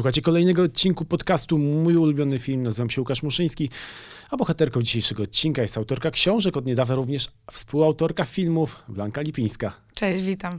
Słuchajcie kolejnego odcinku podcastu Mój ulubiony film. Nazywam się Łukasz Muszyński, a bohaterką dzisiejszego odcinka jest autorka książek, od niedawna również współautorka filmów Blanka Lipińska. Cześć, witam.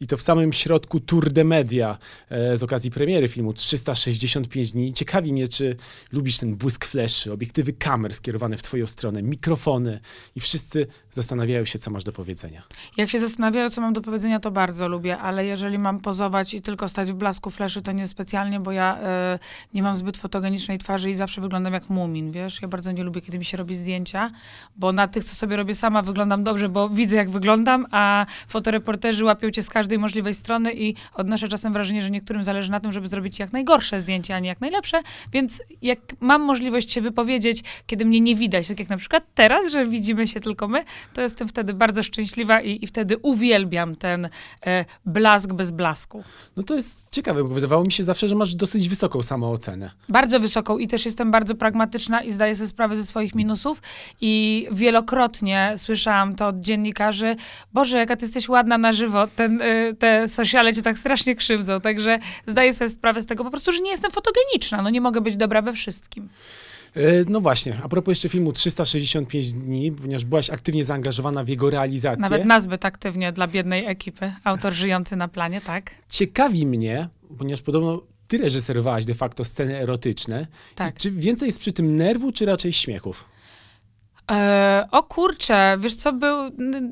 I to w samym środku Tour de Media e, z okazji premiery filmu 365 dni. Ciekawi mnie, czy lubisz ten błysk fleszy, obiektywy kamer skierowane w twoją stronę, mikrofony i wszyscy zastanawiają się, co masz do powiedzenia. Jak się zastanawiają, co mam do powiedzenia, to bardzo lubię, ale jeżeli mam pozować i tylko stać w blasku fleszy, to niespecjalnie, bo ja e, nie mam zbyt fotogenicznej twarzy i zawsze wyglądam jak mumin, wiesz? Ja bardzo nie lubię, kiedy mi się robi zdjęcia, bo na tych, co sobie robię sama, wyglądam dobrze, bo widzę, jak wyglądam, a fotoreporterzy łapią cię z każdej możliwej strony i odnoszę czasem wrażenie, że niektórym zależy na tym, żeby zrobić jak najgorsze zdjęcie, a nie jak najlepsze, więc jak mam możliwość się wypowiedzieć, kiedy mnie nie widać, tak jak na przykład teraz, że widzimy się tylko my, to jestem wtedy bardzo szczęśliwa i, i wtedy uwielbiam ten e, blask bez blasku. No to jest ciekawe, bo wydawało mi się zawsze, że masz dosyć wysoką samoocenę. Bardzo wysoką i też jestem bardzo pragmatyczna i zdaję sobie sprawę ze swoich minusów i wielokrotnie słyszałam to od dziennikarzy, Boże, jaka ty jesteś ładna na żywo, Ten, y, te sociale cię tak strasznie krzywdzą, także zdaję sobie sprawę z tego po prostu, że nie jestem fotogeniczna, no nie mogę być dobra we wszystkim. E, No właśnie, a propos jeszcze filmu 365 dni, ponieważ byłaś aktywnie zaangażowana w jego realizację. Nawet nazbyt aktywnie dla biednej ekipy, autor żyjący na planie, tak? Ciekawi mnie, ponieważ podobno ty reżyserowałaś de facto sceny erotyczne. Tak. I czy więcej jest przy tym nerwu, czy raczej śmiechów? E, o kurczę, wiesz co, był,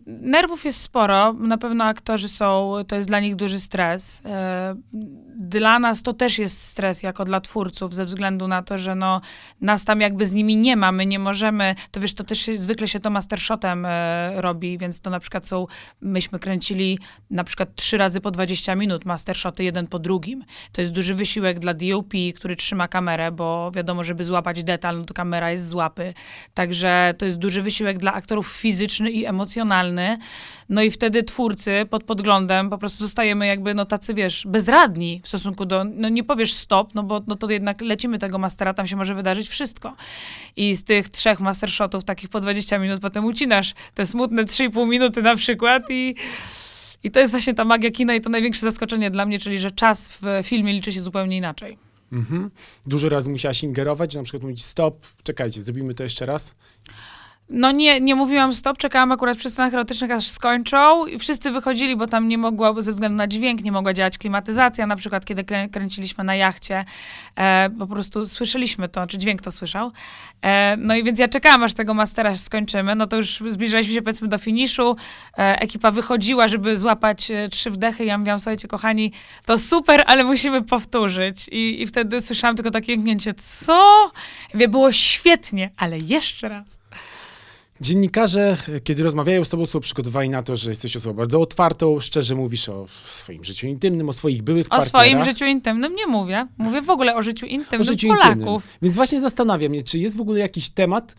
nerwów jest sporo, na pewno aktorzy są, to jest dla nich duży stres. E, dla nas to też jest stres jako dla twórców, ze względu na to, że no, nas tam jakby z nimi nie ma, my nie możemy, to wiesz, to też się, zwykle się to mastershotem e, robi, więc to na przykład są, myśmy kręcili na przykład trzy razy po 20 minut, mastershoty jeden po drugim. To jest duży wysiłek dla DOP, który trzyma kamerę, bo wiadomo, żeby złapać detal, no to kamera jest z łapy. Także to jest duży wysiłek dla aktorów fizyczny i emocjonalny. No i wtedy twórcy pod podglądem po prostu zostajemy jakby, no tacy, wiesz, bezradni w stosunku do, no nie powiesz stop, no bo no to jednak lecimy tego mastera, tam się może wydarzyć wszystko. I z tych trzech mastershotów, takich po 20 minut, potem ucinasz te smutne 3,5 minuty na przykład i... I to jest właśnie ta magia kina i to największe zaskoczenie dla mnie, czyli że czas w filmie liczy się zupełnie inaczej. Mhm. Dużo razy musiałaś ingerować, na przykład mówić stop, czekajcie, zrobimy to jeszcze raz. No nie, nie mówiłam stop, czekałam akurat przy scenach erotycznych, aż skończą i wszyscy wychodzili, bo tam nie mogła, ze względu na dźwięk, nie mogła działać klimatyzacja, na przykład kiedy krę- kręciliśmy na jachcie, e, po prostu słyszeliśmy to, czy dźwięk to słyszał. E, no i więc ja czekałam, aż tego mastera skończymy, no to już zbliżaliśmy się powiedzmy do finiszu, e, ekipa wychodziła, żeby złapać e, trzy wdechy ja mówiłam, słuchajcie kochani, to super, ale musimy powtórzyć. I, i wtedy słyszałam tylko takie jęknięcie, co? Mówię, było świetnie, ale jeszcze raz. Dziennikarze, kiedy rozmawiają z tobą, są przygotowani na to, że jesteś osobą bardzo otwartą, szczerze mówisz o swoim życiu intymnym, o swoich byłych O partnerach. swoim życiu intymnym nie mówię. Mówię w ogóle o życiu intymnym o życiu Polaków. intymnym. Więc właśnie zastanawiam mnie, czy jest w ogóle jakiś temat,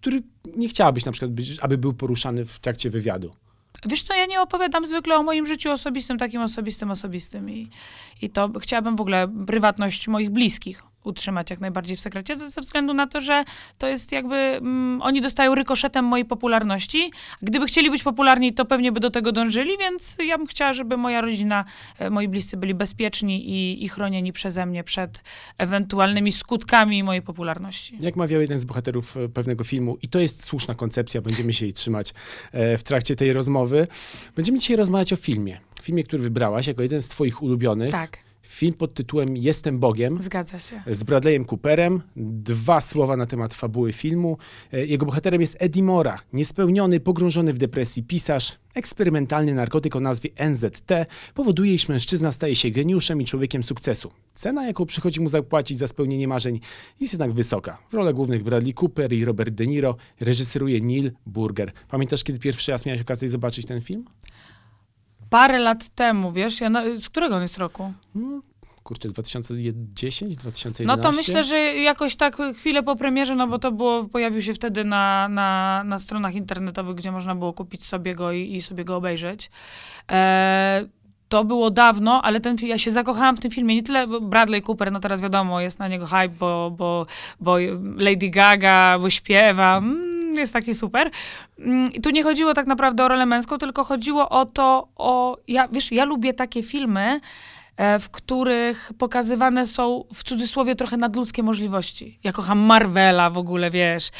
który nie chciałabyś na przykład, być, aby był poruszany w trakcie wywiadu. Wiesz co, ja nie opowiadam zwykle o moim życiu osobistym, takim osobistym, osobistym i, i to chciałabym w ogóle prywatność moich bliskich utrzymać jak najbardziej w sekrecie, to ze względu na to, że to jest jakby, mm, oni dostają rykoszetem mojej popularności. Gdyby chcieli być popularni, to pewnie by do tego dążyli, więc ja bym chciała, żeby moja rodzina, e, moi bliscy byli bezpieczni i, i chronieni przeze mnie przed ewentualnymi skutkami mojej popularności. Jak mawiał jeden z bohaterów e, pewnego filmu, i to jest słuszna koncepcja, będziemy się jej trzymać e, w trakcie tej rozmowy, będziemy dzisiaj rozmawiać o filmie. Filmie, który wybrałaś jako jeden z twoich ulubionych. Tak, Film pod tytułem Jestem Bogiem. zgadza się. z Bradleyem Cooperem. Dwa słowa na temat fabuły filmu. E, Jego bohaterem jest Eddie Mora, niespełniony, pogrążony w depresji pisarz. Eksperymentalny narkotyk o nazwie NZT powoduje, iż mężczyzna staje się geniuszem i człowiekiem sukcesu. Cena, jaką przychodzi mu zapłacić za spełnienie marzeń, jest jednak wysoka. W rolach głównych Bradley Cooper i Robert De Niro reżyseruje Neil Burger. Pamiętasz, kiedy pierwszy raz miałeś okazję zobaczyć ten film? Parę lat temu, wiesz, ja na, z którego on jest roku? No, kurczę, 2010, 2011? No to myślę, że jakoś tak chwilę po premierze, no bo to było, pojawił się wtedy na, na, na stronach internetowych, gdzie można było kupić sobie go i, i sobie go obejrzeć. E, to było dawno, ale ten, ja się zakochałam w tym filmie. Nie tyle Bradley Cooper, no teraz wiadomo, jest na niego hype, bo, bo, bo Lady Gaga, bo śpiewa, mm, jest taki super. Mm, I tu nie chodziło tak naprawdę o rolę męską, tylko chodziło o to, o, ja, wiesz, ja lubię takie filmy, w których pokazywane są w cudzysłowie trochę nadludzkie możliwości. Ja kocham Marvela w ogóle, wiesz,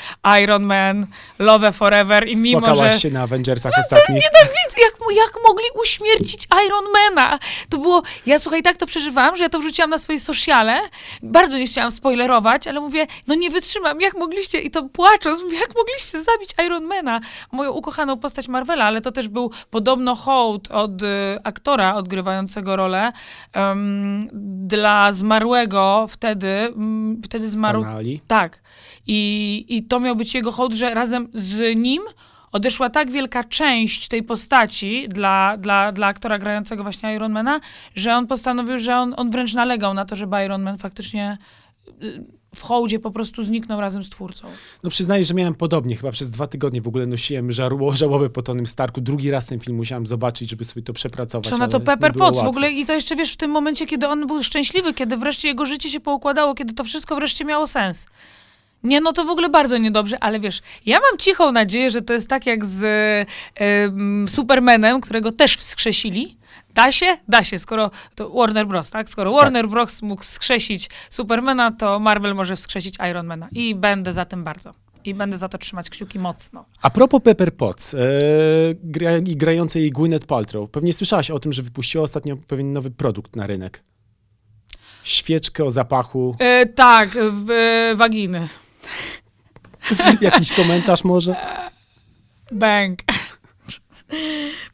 Iron Man, Love Forever i mimo, Spłakałaś że... się na Avengersach ostatnich. Nienawidzę, jak, jak mogli uśmiercić Ironmana. To było, ja słuchaj, tak to przeżywałam, że ja to wrzuciłam na swoje sociale. Bardzo nie chciałam spoilerować, ale mówię, no nie wytrzymam, jak mogliście, i to płacząc, mówię, jak mogliście zabić Ironmana, moją ukochaną postać Marvela, ale to też był podobno hołd od y, aktora odgrywającego rolę em, dla zmarłego wtedy, mm, wtedy zmarł... Stana Ali. Tak. I, I to miał być jego hołd, że razem z nim odeszła tak wielka część tej postaci dla, dla, dla aktora grającego właśnie Ironmana, że on postanowił, że on, on wręcz nalegał na to, żeby Iron Man faktycznie y, w hołdzie po prostu zniknął razem z twórcą. No przyznaję, że miałem podobnie. Chyba przez dwa tygodnie w ogóle nosiłem żarło, żałobę po Tonym Starku. Drugi raz ten film musiałem zobaczyć, żeby sobie to przepracować. Co na to Pepper Potts w ogóle i to jeszcze wiesz w tym momencie, kiedy on był szczęśliwy, kiedy wreszcie jego życie się poukładało, kiedy to wszystko wreszcie miało sens. Nie, no to w ogóle bardzo niedobrze, ale wiesz, ja mam cichą nadzieję, że to jest tak jak z em, Supermanem, którego też wskrzesili. Da się? Da się, skoro to Warner Bros., tak? Skoro Warner Bros. mógł wskrzesić Supermana, to Marvel może wskrzesić Ironmana. I będę za tym bardzo. I będę za to trzymać kciuki mocno. A propos Pepper Potts e, gra, i grającej Gwyneth Paltrow. Pewnie słyszałaś o tym, że wypuściła ostatnio pewien nowy produkt na rynek. Świeczkę o zapachu. E, tak, w, waginy. Jakiś komentarz może? Bang.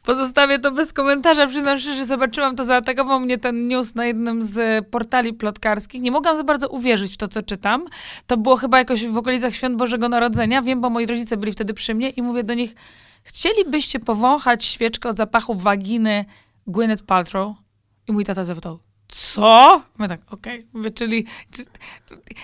Pozostawię to bez komentarza. Przyznam szczerze, że zobaczyłam to, zaatakował mnie ten news na jednym z portali plotkarskich. Nie mogłam za bardzo uwierzyć w to, co czytam. To było chyba jakoś w okolicach Świąt Bożego Narodzenia. Wiem, bo moi rodzice byli wtedy przy mnie i mówię do nich, chcielibyście powąchać świeczkę o zapachu waginy Gwyneth Paltrow? I mój tata zapytał, co? My tak, okej. Mówię, Czyli czy,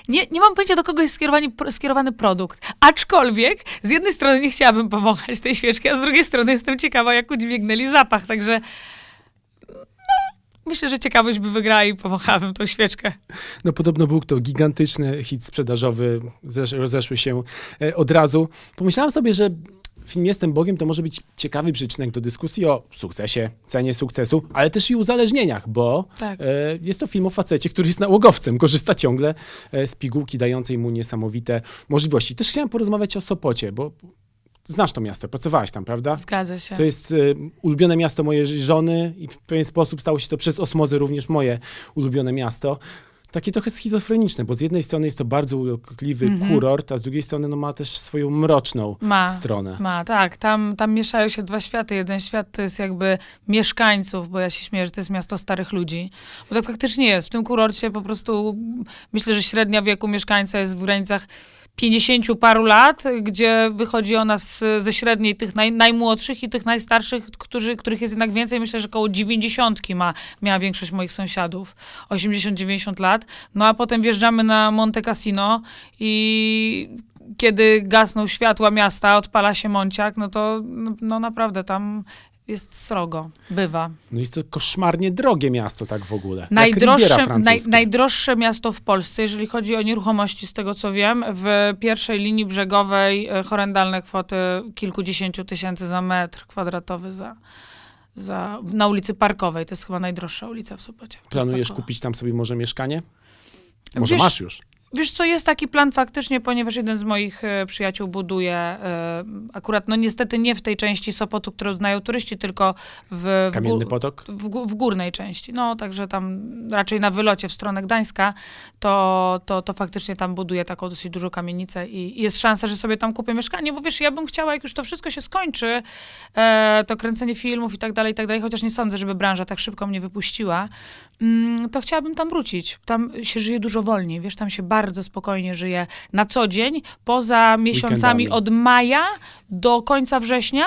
nie, nie mam pojęcia, do kogo jest skierowany, skierowany produkt. Aczkolwiek z jednej strony nie chciałabym powąchać tej świeczki, a z drugiej strony jestem ciekawa, jak udźwignęli zapach. Także no, myślę, że ciekawość by wygrała i powąchałabym tą świeczkę. No podobno był to gigantyczny hit sprzedażowy, zesz- rozeszły się e, od razu. Pomyślałam sobie, że film Jestem Bogiem to może być ciekawy przyczynek do dyskusji o sukcesie, cenie sukcesu, ale też i uzależnieniach, bo Tak. e, jest to film o facecie, który jest nałogowcem, korzysta ciągle e, z pigułki dającej mu niesamowite możliwości. Też chciałem porozmawiać o Sopocie, bo znasz to miasto, pracowałaś tam, prawda? Zgadza się. To jest e, ulubione miasto mojej żony i w pewien sposób stało się to przez osmozę również moje ulubione miasto. Takie trochę schizofreniczne, bo z jednej strony jest to bardzo urokliwy Mhm. kurort, a z drugiej strony no, ma też swoją mroczną Ma. stronę. Ma, tak. Tam, tam mieszają się dwa światy. Jeden świat to jest jakby mieszkańców, bo ja się śmieję, że to jest miasto starych ludzi. Bo tak faktycznie jest. W tym kurorcie po prostu myślę, że średnia wieku mieszkańca jest w granicach 50 paru lat, gdzie wychodzi ona z, ze średniej tych naj, najmłodszych i tych najstarszych, którzy, których jest jednak więcej. Myślę, że około 90 ma, miała większość moich sąsiadów. 80-90 lat. No a potem wjeżdżamy na Monte Cassino i kiedy gasną światła miasta, odpala się Monciak, no to no, no naprawdę tam jest srogo. Bywa. No jest to koszmarnie drogie miasto tak w ogóle. Najdroższe, naj, najdroższe miasto w Polsce, jeżeli chodzi o nieruchomości, z tego co wiem, w pierwszej linii brzegowej e, horrendalne kwoty kilkudziesięciu tysięcy za metr kwadratowy za, za, na ulicy Parkowej. To jest chyba najdroższa ulica w Sopocie. Planujesz Parkowa. kupić tam sobie może mieszkanie? Może masz już. Wiesz co, jest taki plan faktycznie, ponieważ jeden z moich e, przyjaciół buduje, e, akurat no niestety nie w tej części Sopotu, którą znają turyści, tylko w, w, Kamienny potok? w, gó- w górnej części. No, także tam raczej na wylocie w stronę Gdańska, to, to, to faktycznie tam buduje taką dosyć dużą kamienicę i, i jest szansa, że sobie tam kupię mieszkanie, bo wiesz, ja bym chciała, jak już to wszystko się skończy, e, to kręcenie filmów i tak dalej, i tak dalej, chociaż nie sądzę, żeby branża tak szybko mnie wypuściła, to chciałabym tam wrócić. Tam się żyje dużo wolniej, wiesz, tam się bardzo spokojnie żyje na co dzień, poza miesiącami Weekendami. od maja do końca września,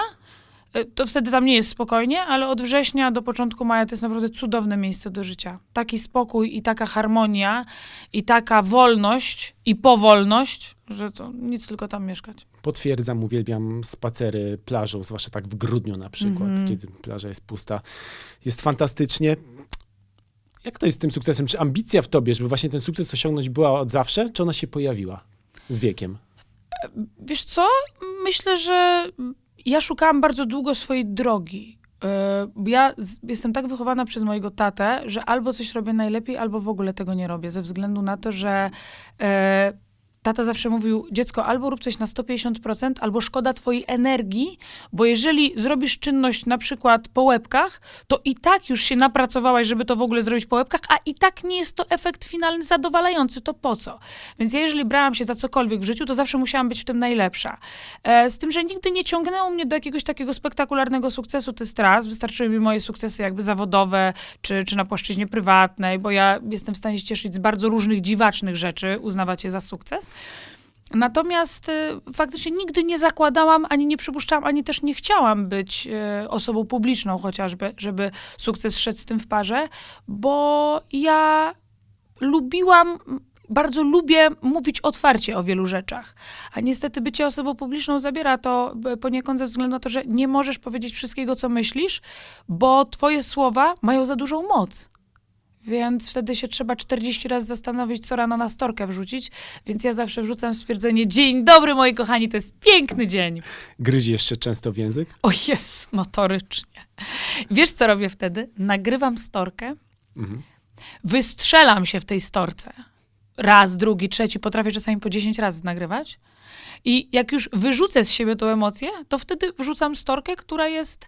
e, to wtedy tam nie jest spokojnie, ale od września do początku maja to jest naprawdę cudowne miejsce do życia. Taki spokój i taka harmonia i taka wolność i powolność, że to nic tylko tam mieszkać. Potwierdzam, uwielbiam spacery plażą, zwłaszcza tak w grudniu na przykład, Mhm. kiedy plaża jest pusta. Jest fantastycznie. Jak to jest z tym sukcesem? Czy ambicja w tobie, żeby właśnie ten sukces osiągnąć była od zawsze, czy ona się pojawiła z wiekiem? Wiesz co? Myślę, że ja szukałam bardzo długo swojej drogi. Yy, Ja jestem tak wychowana przez mojego tatę, że albo coś robię najlepiej, albo w ogóle tego nie robię, ze względu na to, że e, tata zawsze mówił, dziecko, albo rób coś na 150%, albo szkoda twojej energii, bo jeżeli zrobisz czynność na przykład po łebkach, to i tak już się napracowałaś, żeby to w ogóle zrobić po łebkach, a i tak nie jest to efekt finalny zadowalający, to po co? Więc ja jeżeli brałam się za cokolwiek w życiu, to zawsze musiałam być w tym najlepsza. E, z tym, że nigdy nie ciągnęło mnie do jakiegoś takiego spektakularnego sukcesu, to jest raz. Wystarczyły mi moje sukcesy jakby zawodowe, czy, czy na płaszczyźnie prywatnej, bo ja jestem w stanie się cieszyć z bardzo różnych dziwacznych rzeczy, uznawać je za sukces. Natomiast y, faktycznie nigdy nie zakładałam, ani nie przypuszczałam, ani też nie chciałam być y, osobą publiczną chociażby, żeby sukces szedł z tym w parze, bo ja lubiłam, bardzo lubię mówić otwarcie o wielu rzeczach. A niestety bycie osobą publiczną zabiera to poniekąd ze względu na to, że nie możesz powiedzieć wszystkiego, co myślisz, bo twoje słowa mają za dużą moc. Więc wtedy się trzeba 40 razy zastanowić, co rano na storkę wrzucić. Więc ja zawsze wrzucam stwierdzenie: Dzień dobry, moi kochani, to jest piękny dzień. Gryzi jeszcze często w język? O jest, notorycznie. Wiesz, co robię wtedy? Nagrywam storkę, Mhm. wystrzelam się w tej storce. Raz, drugi, trzeci, potrafię czasami po 10 razy nagrywać. I jak już wyrzucę z siebie tą emocję, to wtedy wrzucam storkę, która jest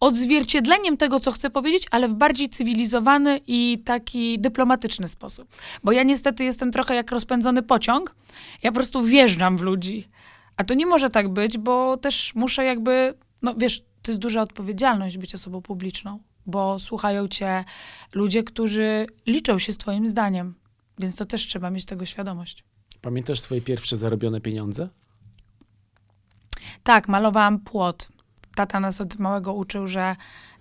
odzwierciedleniem tego, co chcę powiedzieć, ale w bardziej cywilizowany i taki dyplomatyczny sposób. Bo ja niestety jestem trochę jak rozpędzony pociąg. Ja po prostu wjeżdżam w ludzi. A to nie może tak być, bo też muszę jakby, no wiesz, to jest duża odpowiedzialność być osobą publiczną, bo słuchają cię ludzie, którzy liczą się z twoim zdaniem. Więc to też trzeba mieć tego świadomość. Pamiętasz swoje pierwsze zarobione pieniądze? Tak, malowałam płot. Tata nas od małego uczył, że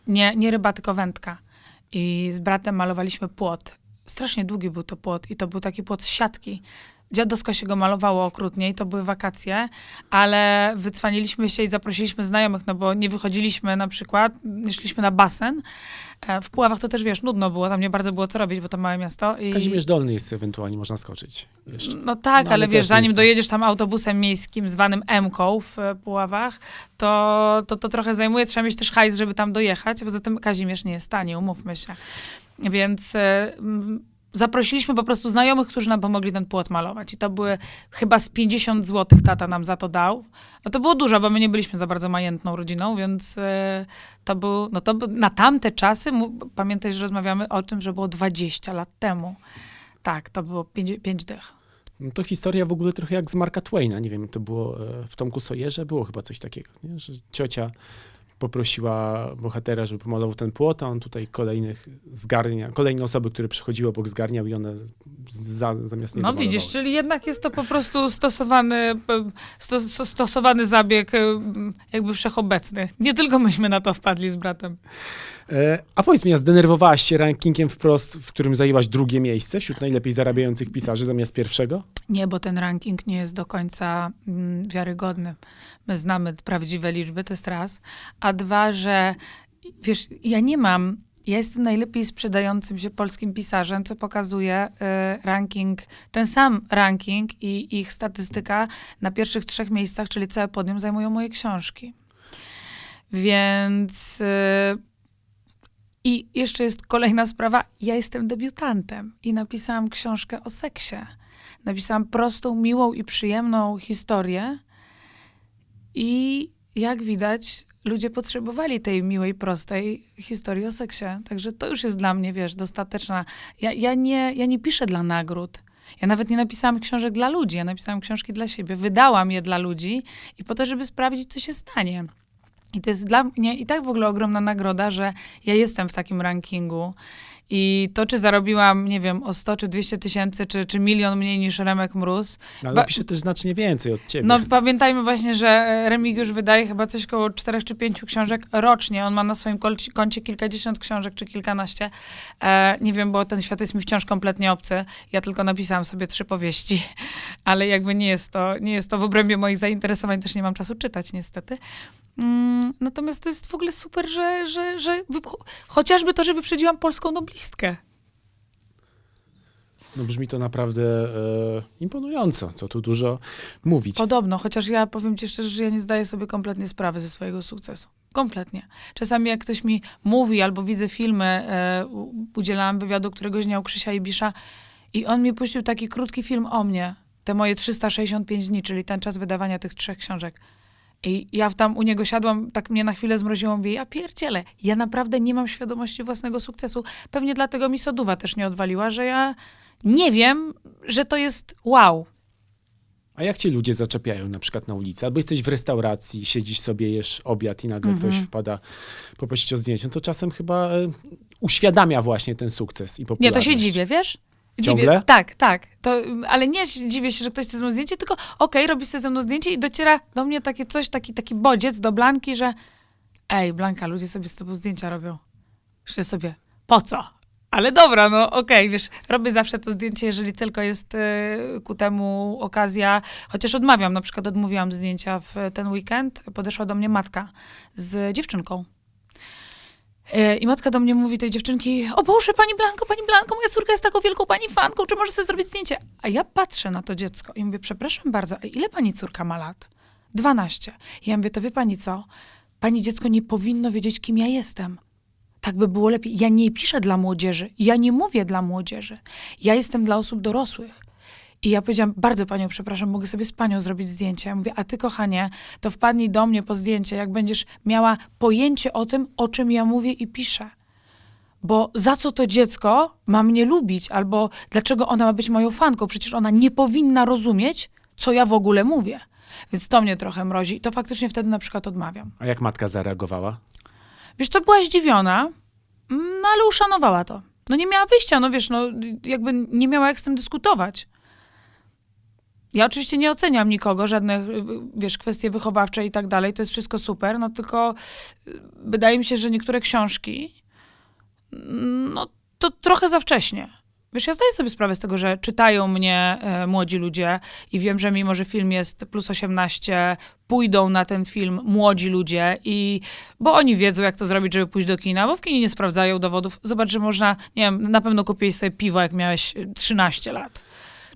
nie, nie ryba, tylko wędka. I z bratem malowaliśmy płot. Strasznie długi był to płot i to był taki płot z siatki. Dziadowsko się go malowało okrutnie i to były wakacje, ale wycwaniliśmy się i zaprosiliśmy znajomych, no bo nie wychodziliśmy na przykład, nie szliśmy na basen. E, W Puławach to też, wiesz, nudno było, tam nie bardzo było co robić, bo to małe miasto. I... Kazimierz Dolny jest ewentualnie, można skoczyć jeszcze. No tak, No, ale, ale wiesz, zanim dojedziesz tam autobusem miejskim zwanym M-ką w e, Puławach, to, to to trochę zajmuje. Trzeba mieć też hajs, żeby tam dojechać. Poza tym Kazimierz nie jest tani, umówmy się. Więc e, zaprosiliśmy po prostu znajomych, którzy nam pomogli ten płot malować. I to były chyba z 50 zł tata nam za to dał. No to było dużo, bo my nie byliśmy za bardzo majętną rodziną, więc e, to był, no to na tamte czasy, pamiętaj, że rozmawiamy o tym, że było 20 lat temu. Tak, to było 5 dych. No to historia w ogóle trochę jak z Marka Twaina. Nie wiem, to było e, w Tomku Sojerze, było chyba coś takiego, nie? że ciocia poprosiła bohatera, żeby pomalował ten płot, a on tutaj kolejnych zgarnia, kolejne osoby, które przychodziły obok zgarniał i one za, zamiast niego No widzisz, czyli jednak jest to po prostu stosowany, sto, sto- stosowany zabieg jakby wszechobecny. Nie tylko myśmy na to wpadli z bratem. E, A powiedz mi, zdenerwowałaś się rankingiem wprost, w którym zajęłaś drugie miejsce wśród najlepiej zarabiających pisarzy zamiast pierwszego? Nie, bo ten ranking nie jest do końca mm, wiarygodny. My znamy prawdziwe liczby, to jest raz. A dwa, że wiesz, ja nie mam, ja jestem najlepiej sprzedającym się polskim pisarzem, co pokazuje y, ranking, ten sam ranking i ich statystyka na pierwszych trzech miejscach, czyli całe podium, zajmują moje książki. Więc. y, I jeszcze jest kolejna sprawa. Ja jestem debiutantem i napisałam książkę o seksie. Napisałam prostą, miłą i przyjemną historię. I jak widać, ludzie potrzebowali tej miłej, prostej historii o seksie. Także to już jest dla mnie, wiesz, dostateczna. Ja, ja, nie, ja nie piszę dla nagród. Ja nawet nie napisałam książek dla ludzi, ja napisałam książki dla siebie. Wydałam je dla ludzi i po to, żeby sprawdzić, co się stanie. I to jest dla mnie i tak w ogóle ogromna nagroda, że ja jestem w takim rankingu. I to, czy zarobiłam, nie wiem, o 100 czy 200 tysięcy, czy, czy milion mniej niż Remek Mróz. No, Ale pisze też znacznie więcej od ciebie. No pamiętajmy właśnie, że e, Remigiusz wydaje chyba coś koło czterech czy pięciu książek rocznie. On ma na swoim koncie kilkadziesiąt książek czy kilkanaście. E, nie wiem, bo ten świat jest mi wciąż kompletnie obcy. Ja tylko napisałam sobie trzy powieści, ale jakby nie jest to, nie jest to w obrębie moich zainteresowań. Też nie mam czasu czytać niestety. Mm, natomiast to jest w ogóle super, że, że, że chociażby to, że wyprzedziłam polską noblistkę. No brzmi to naprawdę e, imponująco, co tu dużo mówić. Podobno, chociaż ja powiem ci szczerze, że ja nie zdaję sobie kompletnie sprawy ze swojego sukcesu. Kompletnie. Czasami jak ktoś mi mówi albo widzę filmy, e, udzielałam wywiadu któregoś dnia u Krzysia Ibisza i on mi puścił taki krótki film o mnie. Te moje 365 dni, czyli ten czas wydawania tych trzech książek. I ja tam u niego siadłam, tak mnie na chwilę zmroziło, mówię, ja pierdzielę, ja naprawdę nie mam świadomości własnego sukcesu. Pewnie dlatego mi Soduwa też nie odwaliła, że ja nie wiem, że to jest wow. A jak cię ludzie zaczepiają na przykład na ulicy? Albo jesteś w restauracji, siedzisz sobie, jesz obiad i nagle Mhm. ktoś wpada poprosić o zdjęcie. No to czasem chyba e, uświadamia właśnie ten sukces i Nie, popularność. to się dziwię, wiesz? Ciągle? Tak, tak. To, ale nie dziwię się, że ktoś chce ze mną zdjęcie, tylko okej, robi sobie ze mną zdjęcie i dociera do mnie takie coś, taki, taki bodziec do Blanki, że ej, Blanka, ludzie sobie z tobą zdjęcia robią. Myślę sobie, po co? Ale dobra, no okej, wiesz, robię zawsze to zdjęcie, jeżeli tylko jest e, ku temu okazja, chociaż odmawiam, na przykład odmówiłam zdjęcia w ten weekend, podeszła do mnie matka z dziewczynką. E, I matka do mnie mówi, tej dziewczynki, o Boże, pani Blanko, pani Blanko, moja córka jest taką wielką pani fanką, czy może sobie zrobić zdjęcie? A ja patrzę na to dziecko i mówię, przepraszam bardzo, a ile pani córka ma lat? 12. I ja mówię, to wie pani co? Pani dziecko nie powinno wiedzieć, kim ja jestem. Tak by było lepiej. Ja nie piszę dla młodzieży, ja nie mówię dla młodzieży. Ja jestem dla osób dorosłych. I ja powiedziałam, bardzo panią przepraszam, mogę sobie z panią zrobić zdjęcie. Ja mówię, a ty kochanie, to wpadnij do mnie po zdjęcie, jak będziesz miała pojęcie o tym, o czym ja mówię i piszę. Bo za co to dziecko ma mnie lubić, albo dlaczego ona ma być moją fanką? Przecież ona nie powinna rozumieć, co ja w ogóle mówię. Więc to mnie trochę mrozi i to faktycznie wtedy na przykład odmawiam. A jak matka zareagowała? Wiesz, to była zdziwiona, mm, no ale uszanowała to. No nie miała wyjścia, no wiesz, no jakby nie miała jak z tym dyskutować. Ja oczywiście nie oceniam nikogo, żadne, y, wiesz, kwestie wychowawcze i tak dalej, to jest wszystko super, no tylko y, wydaje mi się, że niektóre książki, mm, no to trochę za wcześnie. Wiesz, ja zdaję sobie sprawę z tego, że czytają mnie e, młodzi ludzie i wiem, że mimo, że film jest plus 18, pójdą na ten film młodzi ludzie i bo oni wiedzą, jak to zrobić, żeby pójść do kina, bo w kinie nie sprawdzają dowodów. Zobacz, że można, nie wiem, na pewno kupiłeś sobie piwo, jak miałeś e, 13 lat.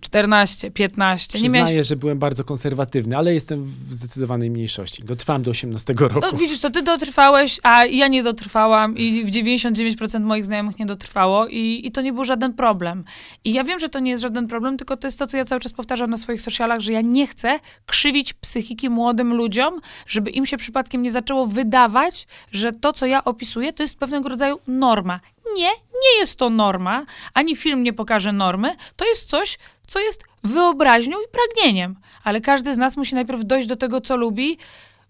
14, 15. Nie Przyznaję, miałeś... że byłem bardzo konserwatywny, ale jestem w zdecydowanej mniejszości. Dotrwałem do 18 roku. No widzisz, to ty dotrwałeś, a ja nie dotrwałam i w 99% moich znajomych nie dotrwało i, i to nie był żaden problem. I ja wiem, że to nie jest żaden problem, tylko to jest to, co ja cały czas powtarzam na swoich socialach, że ja nie chcę krzywić psychiki młodym ludziom, żeby im się przypadkiem nie zaczęło wydawać, że to, co ja opisuję, to jest pewnego rodzaju norma. Nie, nie jest to norma, ani film nie pokaże normy, to jest coś, co jest wyobraźnią i pragnieniem. Ale każdy z nas musi najpierw dojść do tego, co lubi,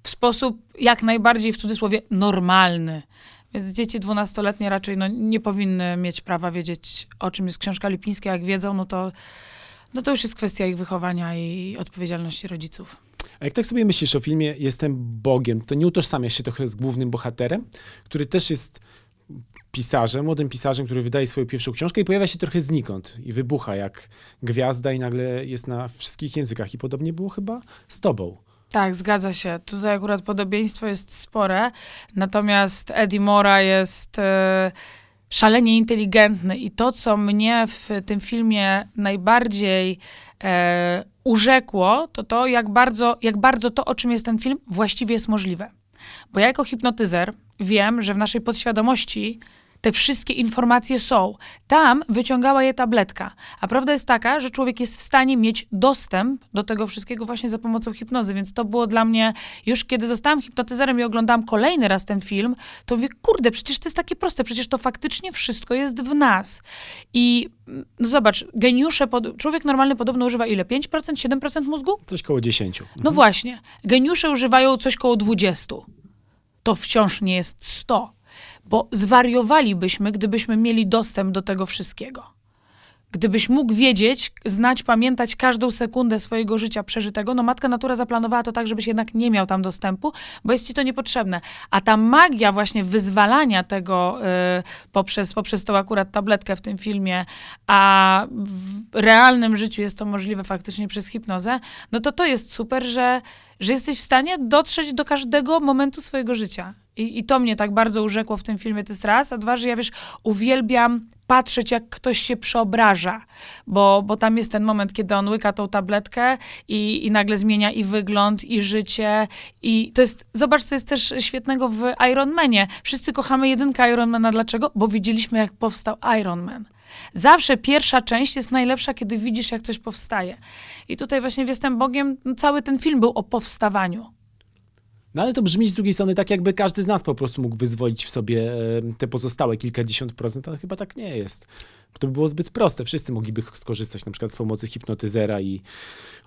w sposób jak najbardziej w cudzysłowie normalny. Więc dzieci dwunastoletnie raczej no, nie powinny mieć prawa wiedzieć, o czym jest książka Lipińska. Jak wiedzą, no to, no to już jest kwestia ich wychowania i odpowiedzialności rodziców. A jak tak sobie myślisz o filmie Jestem Bogiem, to nie utożsamiasz się trochę z głównym bohaterem, który też jest pisarzem, młodym pisarzem, który wydaje swoją pierwszą książkę i pojawia się trochę znikąd i wybucha jak gwiazda i nagle jest na wszystkich językach. I podobnie było chyba z tobą. Tak, zgadza się. Tutaj akurat podobieństwo jest spore, natomiast Eddie Mora jest e, szalenie inteligentny i to, co mnie w tym filmie najbardziej e, urzekło, to to, jak bardzo, jak bardzo to, o czym jest ten film, właściwie jest możliwe. Bo ja jako hipnotyzer wiem, że w naszej podświadomości te wszystkie informacje są. Tam wyciągała je tabletka. A prawda jest taka, że człowiek jest w stanie mieć dostęp do tego wszystkiego właśnie za pomocą hipnozy. Więc to było dla mnie, już kiedy zostałam hipnotyzerem i oglądałam kolejny raz ten film, to mówię, kurde, przecież to jest takie proste, przecież to faktycznie wszystko jest w nas. I no zobacz, geniusze, pod... człowiek normalny podobno używa ile? 5%, 7% mózgu? Coś koło 10. No właśnie, geniusze używają coś koło 20. To wciąż nie jest 100, bo zwariowalibyśmy, gdybyśmy mieli dostęp do tego wszystkiego. Gdybyś mógł wiedzieć, znać, pamiętać każdą sekundę swojego życia przeżytego, no matka natura zaplanowała to tak, żebyś jednak nie miał tam dostępu, bo jest ci to niepotrzebne. A ta magia właśnie wyzwalania tego y, poprzez, poprzez tą akurat tabletkę w tym filmie, a w realnym życiu jest to możliwe faktycznie przez hipnozę, no to to jest super, że, że jesteś w stanie dotrzeć do każdego momentu swojego życia. I, I to mnie tak bardzo urzekło w tym filmie, to jest raz, a dwa, że ja wiesz, uwielbiam patrzeć, jak ktoś się przeobraża, bo, bo tam jest ten moment, kiedy on łyka tą tabletkę i, i nagle zmienia i wygląd, i życie. I to jest, zobacz, co jest też świetnego w Iron Manie. Wszyscy kochamy jedynkę Ironmana. Dlaczego? Bo widzieliśmy, jak powstał Iron Man. Zawsze pierwsza część jest najlepsza, kiedy widzisz, jak coś powstaje. I tutaj właśnie w Jestem Bogiem no, cały ten film był o powstawaniu. No ale to brzmi z drugiej strony tak, jakby każdy z nas po prostu mógł wyzwolić w sobie te pozostałe kilkadziesiąt procent, ale chyba tak nie jest. To by było zbyt proste. Wszyscy mogliby skorzystać na przykład z pomocy hipnotyzera i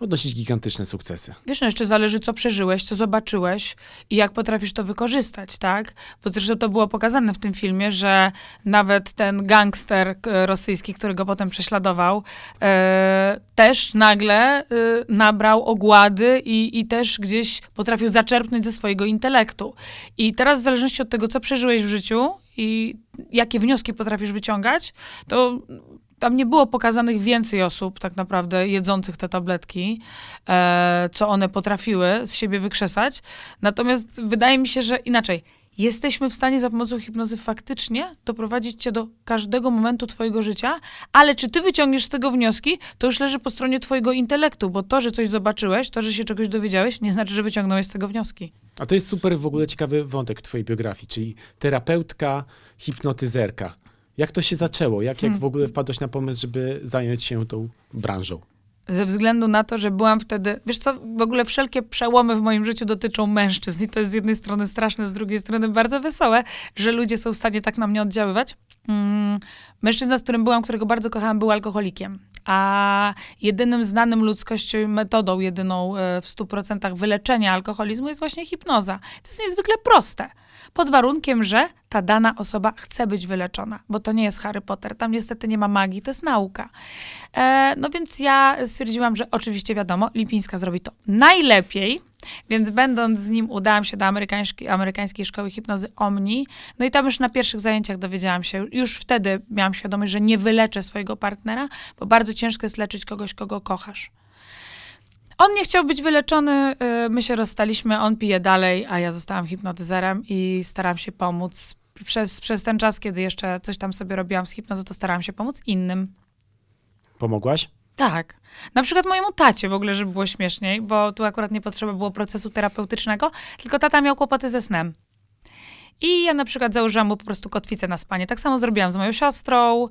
odnosić gigantyczne sukcesy. Wiesz, no jeszcze zależy, co przeżyłeś, co zobaczyłeś i jak potrafisz to wykorzystać, tak? Bo zresztą to było pokazane w tym filmie, że nawet ten gangster rosyjski, który go potem prześladował, e, też nagle e, nabrał ogłady i, i też gdzieś potrafił zaczerpnąć ze swojego intelektu. I teraz w zależności od tego, co przeżyłeś w życiu i jakie wnioski potrafisz wyciągać, to tam nie było pokazanych więcej osób tak naprawdę jedzących te tabletki, e, co one potrafiły z siebie wykrzesać. Natomiast wydaje mi się, że inaczej. Jesteśmy w stanie za pomocą hipnozy faktycznie doprowadzić cię do każdego momentu twojego życia, ale czy ty wyciągniesz z tego wnioski, to już leży po stronie twojego intelektu, bo to, że coś zobaczyłeś, to, że się czegoś dowiedziałeś, nie znaczy, że wyciągnąłeś z tego wnioski. A to jest super w ogóle ciekawy wątek w twojej biografii, czyli terapeutka, hipnotyzerka. Jak to się zaczęło? Jak, jak hmm. w ogóle wpadłeś na pomysł, żeby zająć się tą branżą? Ze względu na to, że byłam wtedy, wiesz co, w ogóle wszelkie przełomy w moim życiu dotyczą mężczyzn i to jest z jednej strony straszne, z drugiej strony bardzo wesołe, że ludzie są w stanie tak na mnie oddziaływać. Mm, mężczyzna, z którym byłam, którego bardzo kochałam, był alkoholikiem. A jedynym znanym ludzkością metodą, jedyną e, w 100% wyleczenia alkoholizmu jest właśnie hipnoza. To jest niezwykle proste. Pod warunkiem, że ta dana osoba chce być wyleczona, bo to nie jest Harry Potter. Tam niestety nie ma magii, to jest nauka. E, no więc ja stwierdziłam, że oczywiście wiadomo, Lipińska zrobi to najlepiej, więc będąc z nim udałam się do amerykańskiej, amerykańskiej szkoły hipnozy Omni. No i tam już na pierwszych zajęciach dowiedziałam się, już wtedy miałam świadomość, że nie wyleczę swojego partnera, bo bardzo ciężko jest leczyć kogoś, kogo kochasz. On nie chciał być wyleczony, y, my się rozstaliśmy, on pije dalej, a ja zostałam hipnotyzerem i staram się pomóc. Przez, przez ten czas, kiedy jeszcze coś tam sobie robiłam z hipnozą, to starałam się pomóc innym. Pomogłaś? Tak. Na przykład mojemu tacie w ogóle, żeby było śmieszniej, bo tu akurat nie potrzeba było procesu terapeutycznego, tylko tata miał kłopoty ze snem. I ja na przykład założyłam mu po prostu kotwicę na spanie. Tak samo zrobiłam z moją siostrą.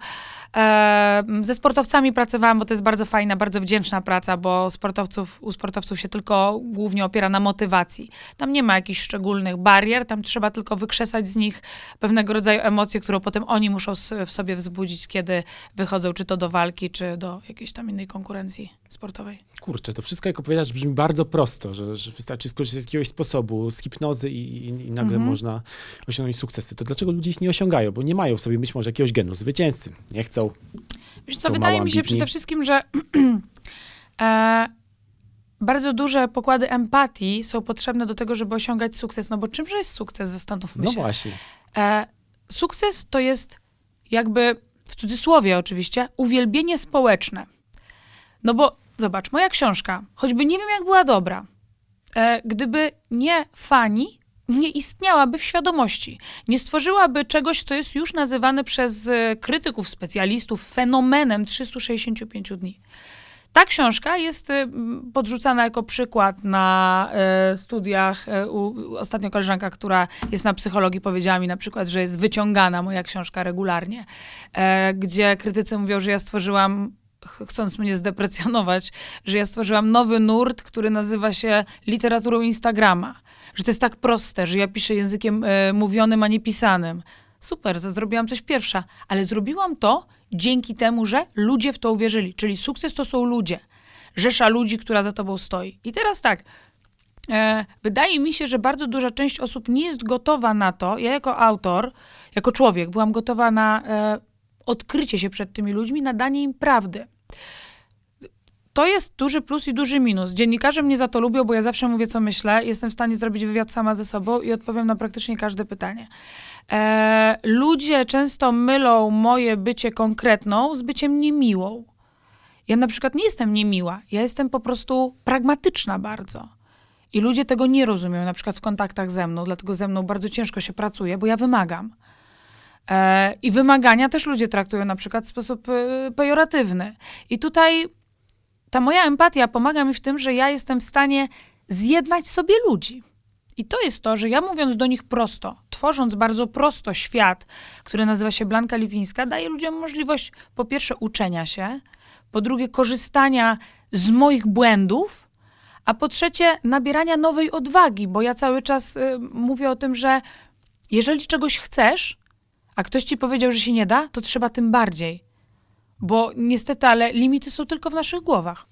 Ze sportowcami pracowałam, bo to jest bardzo fajna, bardzo wdzięczna praca, bo sportowców, u sportowców się tylko głównie opiera na motywacji. Tam nie ma jakichś szczególnych barier, tam trzeba tylko wykrzesać z nich pewnego rodzaju emocje, które potem oni muszą w sobie wzbudzić, kiedy wychodzą czy to do walki, czy do jakiejś tam innej konkurencji sportowej. Kurczę, to wszystko jak opowiadasz brzmi bardzo prosto, że, że wystarczy skorzystać z jakiegoś sposobu, z hipnozy i, i, i nagle mhm. można osiągnąć sukcesy. To dlaczego ludzie ich nie osiągają? Bo nie mają w sobie być może jakiegoś genu zwycięzcy. Nie chcą. Wiesz co, wydaje mi się przede wszystkim, że e, bardzo duże pokłady empatii są potrzebne do tego, żeby osiągać sukces. No bo czymże jest sukces? Zastanówmy no się. No właśnie. E, sukces to jest jakby, w cudzysłowie oczywiście, uwielbienie społeczne. No bo zobacz, moja książka, choćby nie wiem, jak była dobra, e, gdyby nie fani, nie istniałaby w świadomości. Nie stworzyłaby czegoś, co jest już nazywane przez e, krytyków, specjalistów fenomenem 365 dni. Ta książka jest e, podrzucana jako przykład na e, studiach. Ostatnio koleżanka, która jest na psychologii, powiedziała mi na przykład, że jest wyciągana moja książka regularnie, gdzie krytycy mówią, że ja stworzyłam chcąc mnie zdeprecjonować, że ja stworzyłam nowy nurt, który nazywa się literaturą Instagrama. Że to jest tak proste, że ja piszę językiem e, mówionym, a nie pisanym. Super, zrobiłam coś pierwsza, ale zrobiłam to dzięki temu, że ludzie w to uwierzyli. Czyli sukces to są ludzie. Rzesza ludzi, która za tobą stoi. I teraz tak. E, wydaje mi się, że bardzo duża część osób nie jest gotowa na to. Ja jako autor, jako człowiek, byłam gotowa na e, odkrycie się przed tymi ludźmi, na danie im prawdy to jest duży plus i duży minus. Dziennikarze mnie za to lubią, bo ja zawsze mówię, co myślę. Jestem w stanie zrobić wywiad sama ze sobą i odpowiem na praktycznie każde pytanie. E, ludzie często mylą moje bycie konkretną z byciem niemiłą. Ja na przykład nie jestem niemiła. Ja jestem po prostu pragmatyczna bardzo. I ludzie tego nie rozumieją, na przykład w kontaktach ze mną, dlatego ze mną bardzo ciężko się pracuje, bo ja wymagam. E, I wymagania też ludzie traktują na przykład w sposób e, pejoratywny. I tutaj ta moja empatia pomaga mi w tym, że ja jestem w stanie zjednać sobie ludzi. I to jest to, że ja mówiąc do nich prosto, tworząc bardzo prosto świat, który nazywa się Blanka Lipińska, daję ludziom możliwość po pierwsze uczenia się, po drugie korzystania z moich błędów, a po trzecie nabierania nowej odwagi, bo ja cały czas y, mówię o tym, że jeżeli czegoś chcesz, a ktoś ci powiedział, że się nie da, to trzeba tym bardziej. Bo niestety, ale limity są tylko w naszych głowach.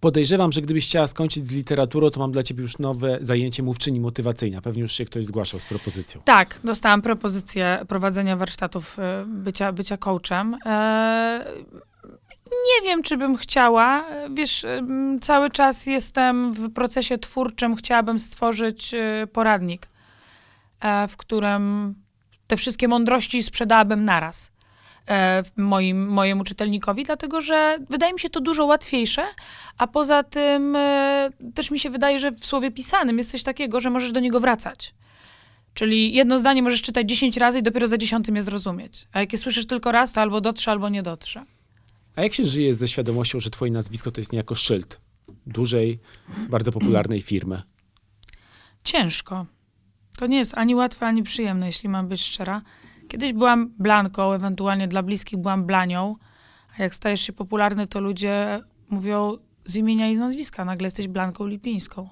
Podejrzewam, że gdybyś chciała skończyć z literaturą, to mam dla ciebie już nowe zajęcie mówczyni motywacyjna. Pewnie już się ktoś zgłaszał z propozycją. Tak, dostałam propozycję prowadzenia warsztatów, y, bycia, bycia coachem. E, nie wiem, czy bym chciała. Wiesz, y, cały czas jestem w procesie twórczym. Chciałabym stworzyć poradnik, e, w którym te wszystkie mądrości sprzedałabym naraz e, moim, mojemu czytelnikowi, dlatego że wydaje mi się to dużo łatwiejsze, a poza tym e, też mi się wydaje, że w słowie pisanym jest coś takiego, że możesz do niego wracać. Czyli jedno zdanie możesz czytać 10 razy i dopiero za dziesiątym je zrozumieć. A jak je słyszysz tylko raz, to albo dotrze, albo nie dotrze. A jak się żyje ze świadomością, że twoje nazwisko to jest niejako szyld dużej, bardzo popularnej firmy? Ciężko. To nie jest ani łatwe, ani przyjemne, jeśli mam być szczera. Kiedyś byłam blanką, ewentualnie dla bliskich byłam blanią, a jak stajesz się popularny, to ludzie mówią z imienia i z nazwiska. Nagle jesteś blanką lipińską.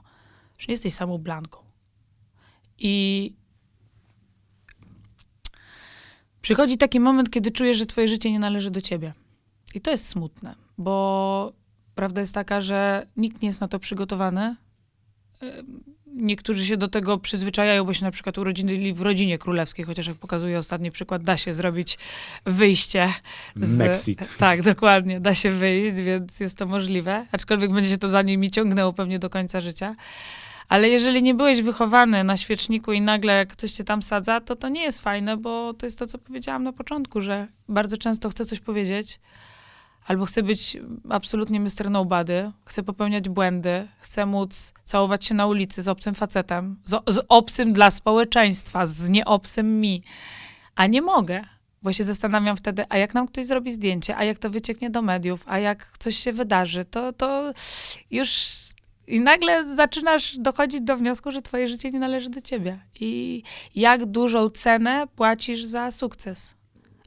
Że nie jesteś samą blanką. I przychodzi taki moment, kiedy czujesz, że twoje życie nie należy do ciebie. I to jest smutne, bo prawda jest taka, że nikt nie jest na to przygotowany. Niektórzy się do tego przyzwyczajają, bo się na przykład urodzili w rodzinie królewskiej, chociaż jak pokazuje ostatni przykład, da się zrobić wyjście. Z, Mexit. Tak, dokładnie, da się wyjść, więc jest to możliwe. Aczkolwiek będzie się to za nimi ciągnęło pewnie do końca życia. Ale jeżeli nie byłeś wychowany na świeczniku i nagle ktoś cię tam sadza, to to nie jest fajne, bo to jest to, co powiedziałam na początku, że bardzo często chcę coś powiedzieć, albo chcę być absolutnie Mr. Nobody, chcę popełniać błędy, chcę móc całować się na ulicy z obcym facetem, z, z obcym dla społeczeństwa, z nieobcym mi, a nie mogę. Bo się zastanawiam wtedy, a jak nam ktoś zrobi zdjęcie, a jak to wycieknie do mediów, a jak coś się wydarzy, to, to już i nagle zaczynasz dochodzić do wniosku, że twoje życie nie należy do ciebie. I jak dużą cenę płacisz za sukces.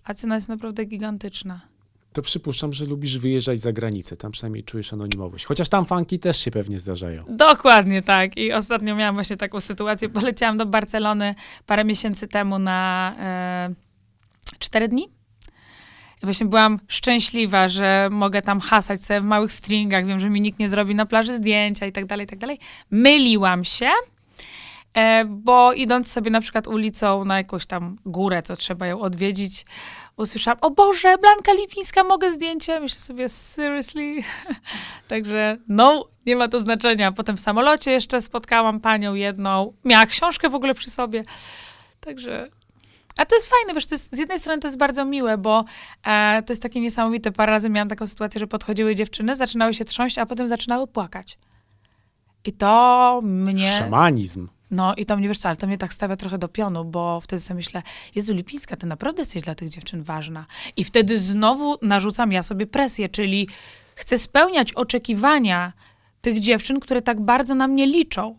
A cena jest naprawdę gigantyczna to przypuszczam, że lubisz wyjeżdżać za granicę. Tam przynajmniej czujesz anonimowość. Chociaż tam fanki też się pewnie zdarzają. Dokładnie tak. I ostatnio miałam właśnie taką sytuację. Poleciałam do Barcelony parę miesięcy temu na e, cztery dni. I właśnie byłam szczęśliwa, że mogę tam hasać sobie w małych stringach. Wiem, że mi nikt nie zrobi na plaży zdjęcia i tak dalej, i tak dalej. Myliłam się. E, bo idąc sobie na przykład ulicą na jakąś tam górę, co trzeba ją odwiedzić, usłyszałam, o Boże, Blanka Lipińska, mogę zdjęcie? Myślę sobie, seriously? Także no, nie ma to znaczenia. Potem w samolocie jeszcze spotkałam panią jedną, miała książkę w ogóle przy sobie. Także a to jest fajne, wiesz, to jest, z jednej strony to jest bardzo miłe, bo e, to jest takie niesamowite. Parę razy miałam taką sytuację, że podchodziły dziewczyny, zaczynały się trząść, a potem zaczynały płakać. I to mnie... Szamanizm. No i to mnie, wiesz co, ale to mnie tak stawia trochę do pionu, bo wtedy sobie myślę, Jezu Lipińska, ty naprawdę jesteś dla tych dziewczyn ważna. I wtedy znowu narzucam ja sobie presję, czyli chcę spełniać oczekiwania tych dziewczyn, które tak bardzo na mnie liczą.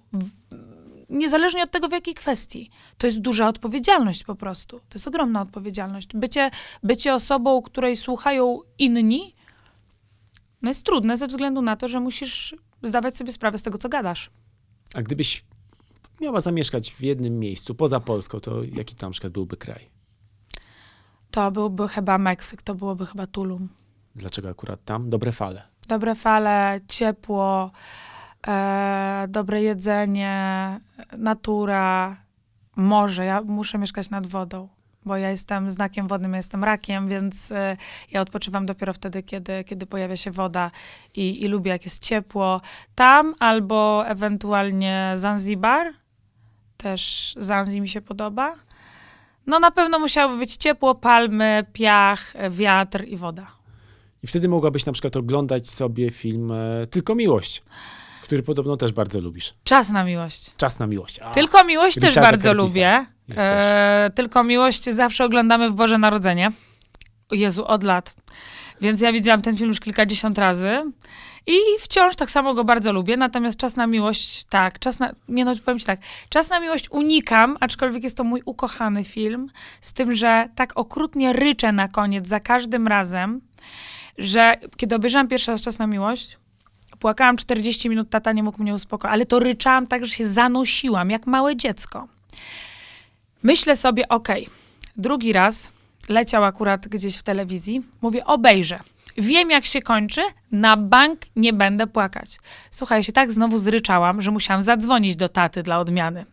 Niezależnie od tego, w jakiej kwestii. To jest duża odpowiedzialność po prostu. To jest ogromna odpowiedzialność. Bycie, bycie osobą, której słuchają inni, no jest trudne ze względu na to, że musisz zdawać sobie sprawę z tego, co gadasz. A gdybyś miała zamieszkać w jednym miejscu, poza Polską, to jaki tam na przykład byłby kraj? To byłby chyba Meksyk, to byłoby chyba Tulum. Dlaczego akurat tam? Dobre fale. Dobre fale, ciepło, e, dobre jedzenie, natura, morze. Ja muszę mieszkać nad wodą, bo ja jestem znakiem wodnym, ja jestem rakiem, więc e, ja odpoczywam dopiero wtedy, kiedy, kiedy pojawia się woda i, i lubię, jak jest ciepło. Tam albo ewentualnie Zanzibar, też Zanzi mi się podoba. No na pewno musiałoby być ciepło, palmy, piach, wiatr i woda. I wtedy mogłabyś na przykład oglądać sobie film e, Tylko Miłość, który podobno też bardzo lubisz. Czas na miłość. Czas na miłość. A, Tylko miłość też Richarda bardzo Curtisa. lubię. Też. E, tylko miłość zawsze oglądamy w Boże Narodzenie. O Jezu, od lat. Więc ja widziałam ten film już kilkadziesiąt razy. I wciąż tak samo go bardzo lubię, natomiast czas na miłość, tak, czas na, nie no, powiem ci tak, czas na miłość unikam, aczkolwiek jest to mój ukochany film, z tym, że tak okrutnie ryczę na koniec za każdym razem, że kiedy obejrzałam pierwszy raz czas na miłość, płakałam 40 minut, tata nie mógł mnie uspokoić, ale to ryczałam tak, że się zanosiłam, jak małe dziecko. Myślę sobie, okej, drugi raz leciał akurat gdzieś w telewizji, mówię, obejrzę. Wiem, jak się kończy, na bank nie będę płakać. Słuchaj, się tak znowu zryczałam, że musiałam zadzwonić do taty dla odmiany.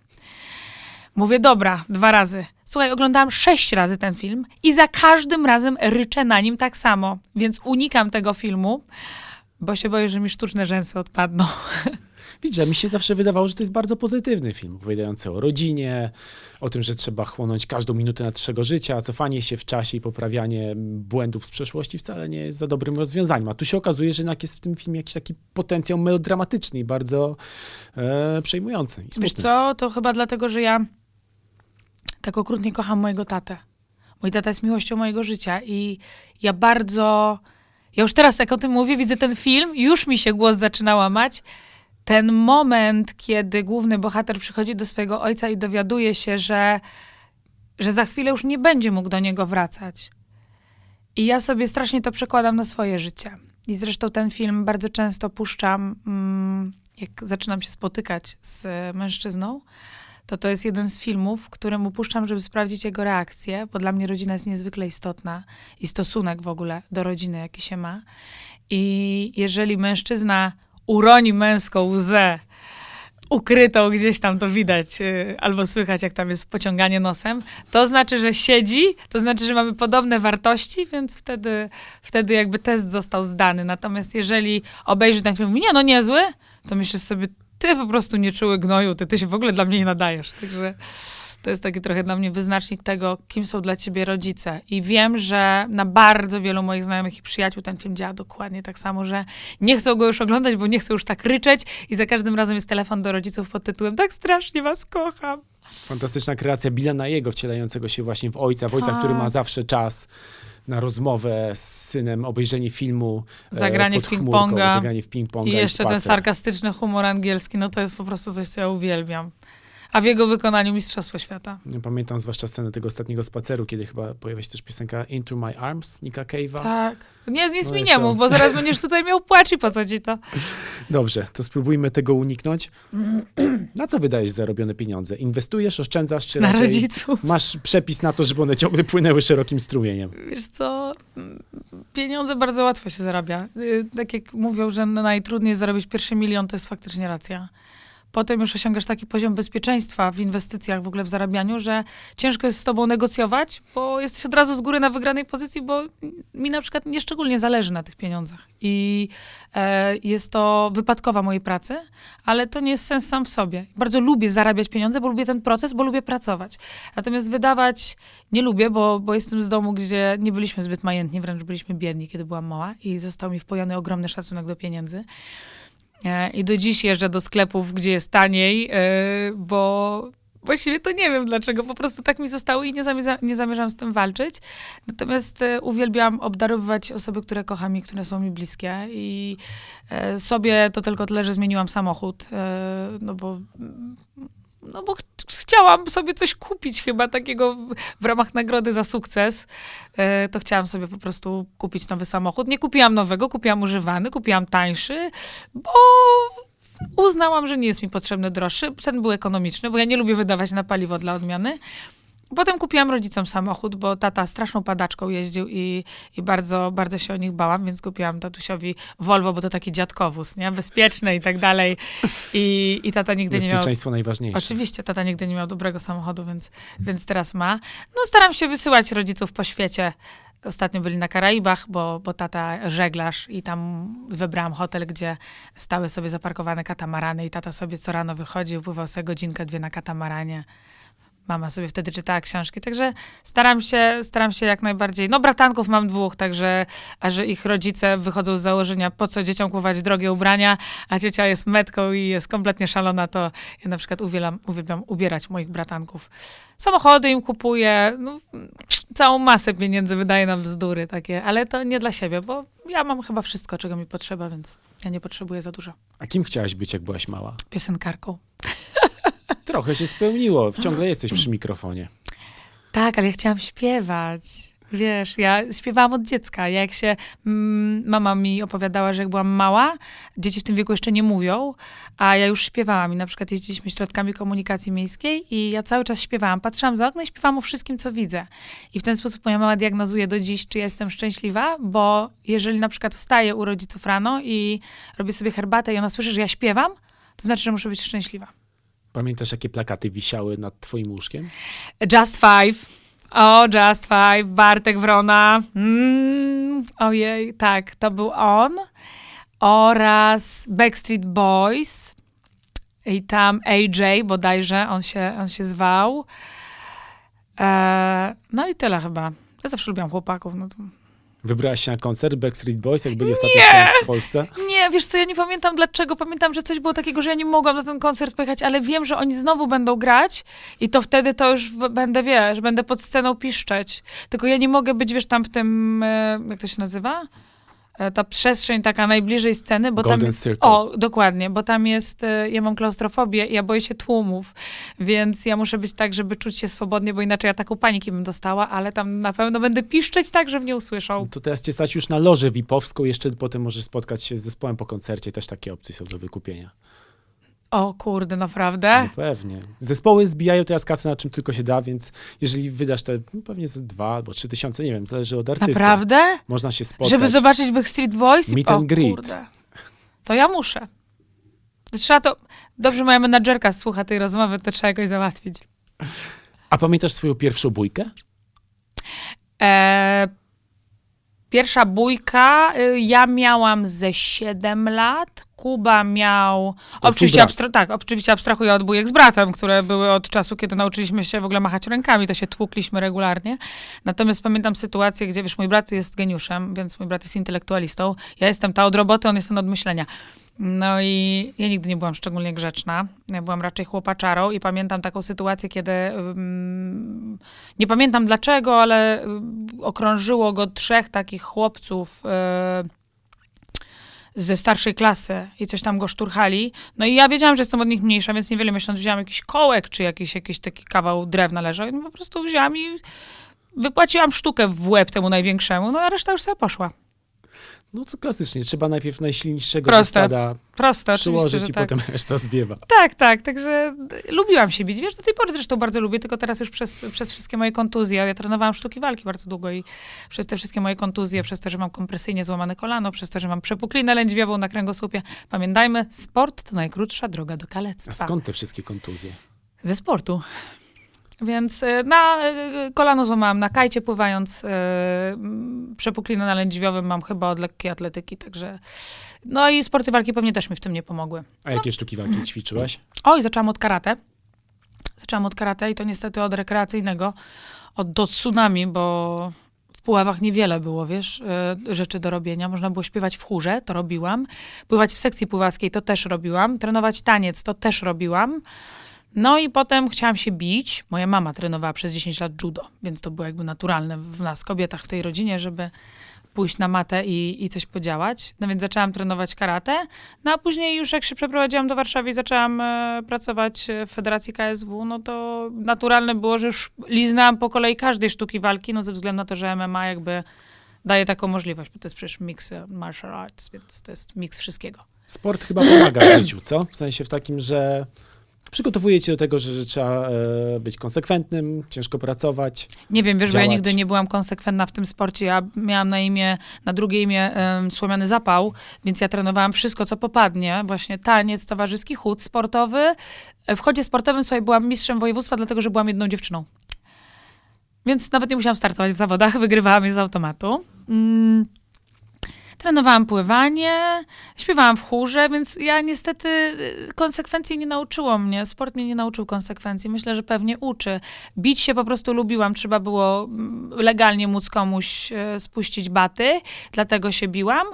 Mówię, dobra, dwa razy. Słuchaj, oglądałam sześć razy ten film i za każdym razem ryczę na nim tak samo, więc unikam tego filmu, bo się boję, że mi sztuczne rzęsy odpadną. Widzisz, mi się zawsze wydawało, że to jest bardzo pozytywny film, opowiadający o rodzinie, o tym, że trzeba chłonąć każdą minutę naszego życia, cofanie się w czasie i poprawianie błędów z przeszłości wcale nie jest za dobrym rozwiązaniem. A tu się okazuje, że jednak jest w tym filmie jakiś taki potencjał melodramatyczny i bardzo e, przejmujący. I Wiesz co, to chyba dlatego, że ja tak okrutnie kocham mojego tatę. Mój tata jest miłością mojego życia i ja bardzo... Ja już teraz, jak o tym mówię, widzę ten film, już mi się głos zaczyna łamać. Ten moment, kiedy główny bohater przychodzi do swojego ojca i dowiaduje się, że, że za chwilę już nie będzie mógł do niego wracać. I ja sobie strasznie to przekładam na swoje życie. I zresztą ten film bardzo często puszczam, mm, jak zaczynam się spotykać z mężczyzną, to to jest jeden z filmów, któremu puszczam, żeby sprawdzić jego reakcję, bo dla mnie rodzina jest niezwykle istotna i stosunek w ogóle do rodziny, jaki się ma. I jeżeli mężczyzna uroni męską łzę, ukrytą gdzieś tam to widać, y, albo słychać, jak tam jest pociąganie nosem, to znaczy, że siedzi, to znaczy, że mamy podobne wartości, więc wtedy, wtedy jakby test został zdany. Natomiast jeżeli obejrzy ten film nie, no niezły, to myślisz sobie, ty po prostu nie czuły gnoju, ty, ty się w ogóle dla mnie nie nadajesz. Także to jest taki trochę dla mnie wyznacznik tego, kim są dla ciebie rodzice. I wiem, że na bardzo wielu moich znajomych i przyjaciół ten film działa dokładnie tak samo, że nie chcą go już oglądać, bo nie chcą już tak ryczeć i za każdym razem jest telefon do rodziców pod tytułem tak strasznie was kocham. Fantastyczna kreacja Billa na jego wcielającego się właśnie w ojca, w ojca, Tak. który ma zawsze czas na rozmowę z synem, obejrzenie filmu, e, Zagranie w ping-ponga. zagranie w ping-ponga I jeszcze ten spacer. sarkastyczny humor angielski, no to jest po prostu coś, co ja uwielbiam. A w jego wykonaniu Mistrzostwo Świata. Pamiętam zwłaszcza scenę tego ostatniego spaceru, kiedy chyba pojawia się też piosenka Into My Arms Nika Cave'a. Tak. Nie, nic No mi nie mów, bo zaraz będziesz tutaj miał płacz i po co ci to? Dobrze, to spróbujmy tego uniknąć. Na co wydajesz zarobione pieniądze? Inwestujesz, oszczędzasz, czy Na raczej rodziców. masz przepis na to, żeby one ciągle płynęły szerokim strumieniem? Wiesz co, pieniądze bardzo łatwo się zarabia. Y, Tak jak mówią, że najtrudniej zarobić pierwszy milion, to jest faktycznie racja. Potem już osiągasz taki poziom bezpieczeństwa w inwestycjach, w ogóle w zarabianiu, że ciężko jest z tobą negocjować, bo jesteś od razu z góry na wygranej pozycji, bo mi na przykład nieszczególnie zależy na tych pieniądzach. I e, jest to wypadkowa mojej pracy, ale to nie jest sens sam w sobie. Bardzo lubię zarabiać pieniądze, bo lubię ten proces, bo lubię pracować. Natomiast wydawać nie lubię, bo, bo jestem z domu, gdzie nie byliśmy zbyt majętni, wręcz byliśmy biedni, kiedy byłam mała i został mi wpojony ogromny szacunek do pieniędzy. E, I do dziś jeżdżę do sklepów, gdzie jest taniej, e, bo właściwie to nie wiem dlaczego, po prostu tak mi zostało i nie, zamierza, nie zamierzam z tym walczyć. Natomiast e, uwielbiam obdarowywać osoby, które kocham i które są mi bliskie i e, sobie to tylko tyle, że zmieniłam samochód, no bo no bo ch- chciałam sobie coś kupić chyba takiego w, ramach nagrody za sukces. E, to chciałam sobie po prostu kupić nowy samochód. Nie kupiłam nowego, kupiłam używany, kupiłam tańszy, bo uznałam, że nie jest mi potrzebny droższy. Ten był ekonomiczny, bo ja nie lubię wydawać na paliwo dla odmiany. Potem kupiłam rodzicom samochód, bo tata straszną padaczką jeździł i, i bardzo, bardzo się o nich bałam, więc kupiłam tatusiowi Volvo, bo to taki dziadkowóz, nie? Bezpieczny i tak dalej. I, i tata nigdy nie miał... Bezpieczeństwo najważniejsze. Oczywiście, tata nigdy nie miał dobrego samochodu, więc, więc teraz ma. No staram się wysyłać rodziców po świecie. Ostatnio byli na Karaibach, bo, bo tata żeglarz i tam wybrałam hotel, gdzie stały sobie zaparkowane katamarany i tata sobie co rano wychodził, pływał sobie godzinkę, dwie na katamaranie. Mama sobie wtedy czytała książki, także staram się, staram się jak najbardziej. No, bratanków mam dwóch, także, a że ich rodzice wychodzą z założenia, po co dzieciom kupować drogie ubrania, a ciocia jest metką i jest kompletnie szalona, to ja na przykład uwielbiam, uwielbiam ubierać moich bratanków. Samochody im kupuję, no, całą masę pieniędzy wydaję na bzdury takie, ale to nie dla siebie, bo ja mam chyba wszystko, czego mi potrzeba, więc ja nie potrzebuję za dużo. A kim chciałaś być, jak byłaś mała? Piosenkarką. Trochę się spełniło. Ciągle jesteś przy mikrofonie. Tak, ale ja chciałam śpiewać. Wiesz, ja śpiewałam od dziecka. Ja jak się, mm, mama mi opowiadała, że jak byłam mała, dzieci w tym wieku jeszcze nie mówią, a ja już śpiewałam i na przykład jeździliśmy środkami komunikacji miejskiej i ja cały czas śpiewałam. Patrzyłam za okno i śpiewałam o wszystkim, co widzę. I w ten sposób moja mama diagnozuje do dziś, czy jestem szczęśliwa, bo jeżeli na przykład wstaję u rodziców rano i robię sobie herbatę i ona słyszy, że ja śpiewam, to znaczy, że muszę być szczęśliwa. Pamiętasz, jakie plakaty wisiały nad twoim łóżkiem? Just Five. O, Just Five, Bartek Wrona. Mm, ojej, tak, to był on. Oraz Backstreet Boys. I tam AJ bodajże, on się, on się zwał. E, no i tyle chyba. Ja zawsze lubiłam chłopaków. No to... Wybrałaś się na koncert Backstreet Boys, jak byli ostatnio w Polsce? Nie, wiesz co, ja nie pamiętam dlaczego. Pamiętam, że coś było takiego, że ja nie mogłam na ten koncert pojechać, ale wiem, że oni znowu będą grać i to wtedy to już będę, wiesz, będę pod sceną piszczeć. Tylko ja nie mogę być, wiesz, tam w tym, e, jak to się nazywa? E, Ta przestrzeń taka najbliżej sceny, bo Golden tam jest, Circle. O, dokładnie, bo tam jest, e, ja mam klaustrofobię ja boję się tłumów, więc ja muszę być tak, żeby czuć się swobodnie, bo inaczej ja taką paniki bym dostała, ale tam na pewno będę piszczeć tak, że mnie usłyszą. To teraz cię stać już na lożę VIP-owską, jeszcze potem możesz spotkać się z zespołem po koncercie. Też takie opcje są do wykupienia. O kurde, naprawdę? No pewnie. Zespoły zbijają teraz kasę na czym tylko się da, więc jeżeli wydasz te no pewnie z dwa albo trzy tysiące, nie wiem, zależy od artysty. Naprawdę? Można się spotkać. Żeby zobaczyć Backstreet Boys? Meet o and greet. kurde. To ja muszę. Trzeba to... Dobrze, moja menadżerka słucha tej rozmowy, to trzeba jakoś załatwić. A pamiętasz swoją pierwszą bójkę? E, pierwsza bójka, y, ja miałam ze 7 lat, Kuba miał... Oczywiście, abstra- tak, oczywiście abstrahuję od bójek z bratem, które były od czasu, kiedy nauczyliśmy się w ogóle machać rękami, to się tłukliśmy regularnie. Natomiast pamiętam sytuację, gdzie, wiesz, mój brat jest geniuszem, więc mój brat jest intelektualistą. Ja jestem ta od roboty, on jest ten od myślenia. No i ja nigdy nie byłam szczególnie grzeczna. Ja byłam raczej chłopaczarą i pamiętam taką sytuację, kiedy ym, nie pamiętam dlaczego, ale ym, okrążyło go trzech takich chłopców y, ze starszej klasy i coś tam go szturchali. No i ja wiedziałam, że jestem od nich mniejsza, więc niewiele myśląc wzięłam jakiś kołek, czy jakiś, jakiś taki kawał drewna leżał. I po prostu wzięłam i wypłaciłam sztukę w łeb temu największemu, no a reszta już sobie poszła. No to klasycznie, trzeba najpierw najsilniejszego Proste. Proste, przyłożyć i tak. potem reszta zwiewa. Tak, tak, także lubiłam się bić. Wiesz, do tej pory zresztą bardzo lubię, tylko teraz już przez, przez wszystkie moje kontuzje. Ja trenowałam sztuki walki bardzo długo i przez te wszystkie moje kontuzje, przez to, że mam kompresyjnie złamane kolano, przez to, że mam przepuklinę lędźwiową na kręgosłupie. Pamiętajmy, sport to najkrótsza droga do A kalectwa. skąd te wszystkie kontuzje? Ze sportu. Więc y, na y, kolano złamałam na kajcie pływając, mm, przepuklinę na lędźwiowym mam chyba od lekkiej atletyki, także... No i sporty walki pewnie też mi w tym nie pomogły. A jakie sztuki walki ćwiczyłaś? Oj, zaczęłam od karate. Zaczęłam od karate i to niestety od rekreacyjnego, od do tsunami, bo w Puławach niewiele było, wiesz, rzeczy do robienia. Można było śpiewać w chórze, to robiłam. Pływać w sekcji pływackiej, to też robiłam. Trenować taniec, to też robiłam. No i potem chciałam się bić. Moja mama trenowała przez 10 lat judo, więc to było jakby naturalne w nas, kobietach w tej rodzinie, żeby pójść na matę i, i coś podziałać. No więc zaczęłam trenować karate. No a później już jak się przeprowadziłam do Warszawy i zaczęłam e, pracować w Federacji KSW, no to naturalne było, że już liznęłam po kolei każdej sztuki walki, no ze względu na to, że MMA jakby daje taką możliwość, bo to jest przecież mix e, martial arts, więc to jest miks wszystkiego. Sport chyba pomaga w życiu, co? W sensie w takim, że przygotowuje cię do tego, że, że trzeba e, być konsekwentnym, ciężko pracować. Nie wiem, wiesz, bo ja działać. nigdy nie byłam konsekwentna w tym sporcie. Ja miałam na imię, na drugie imię em, Słomiany Zapał, więc ja trenowałam wszystko, co popadnie. Właśnie taniec, towarzyski chód sportowy. W chodzie sportowym sobie byłam mistrzem województwa, dlatego, że byłam jedną dziewczyną. Więc nawet nie musiałam startować w zawodach, wygrywałam je z automatu. Mm. Trenowałam pływanie, śpiewałam w chórze, więc ja niestety y, konsekwencji nie nauczyło mnie. Sport mnie nie nauczył konsekwencji. Myślę, że pewnie uczy. Bić się po prostu lubiłam. Trzeba było mm, legalnie móc komuś e, spuścić baty, dlatego się biłam.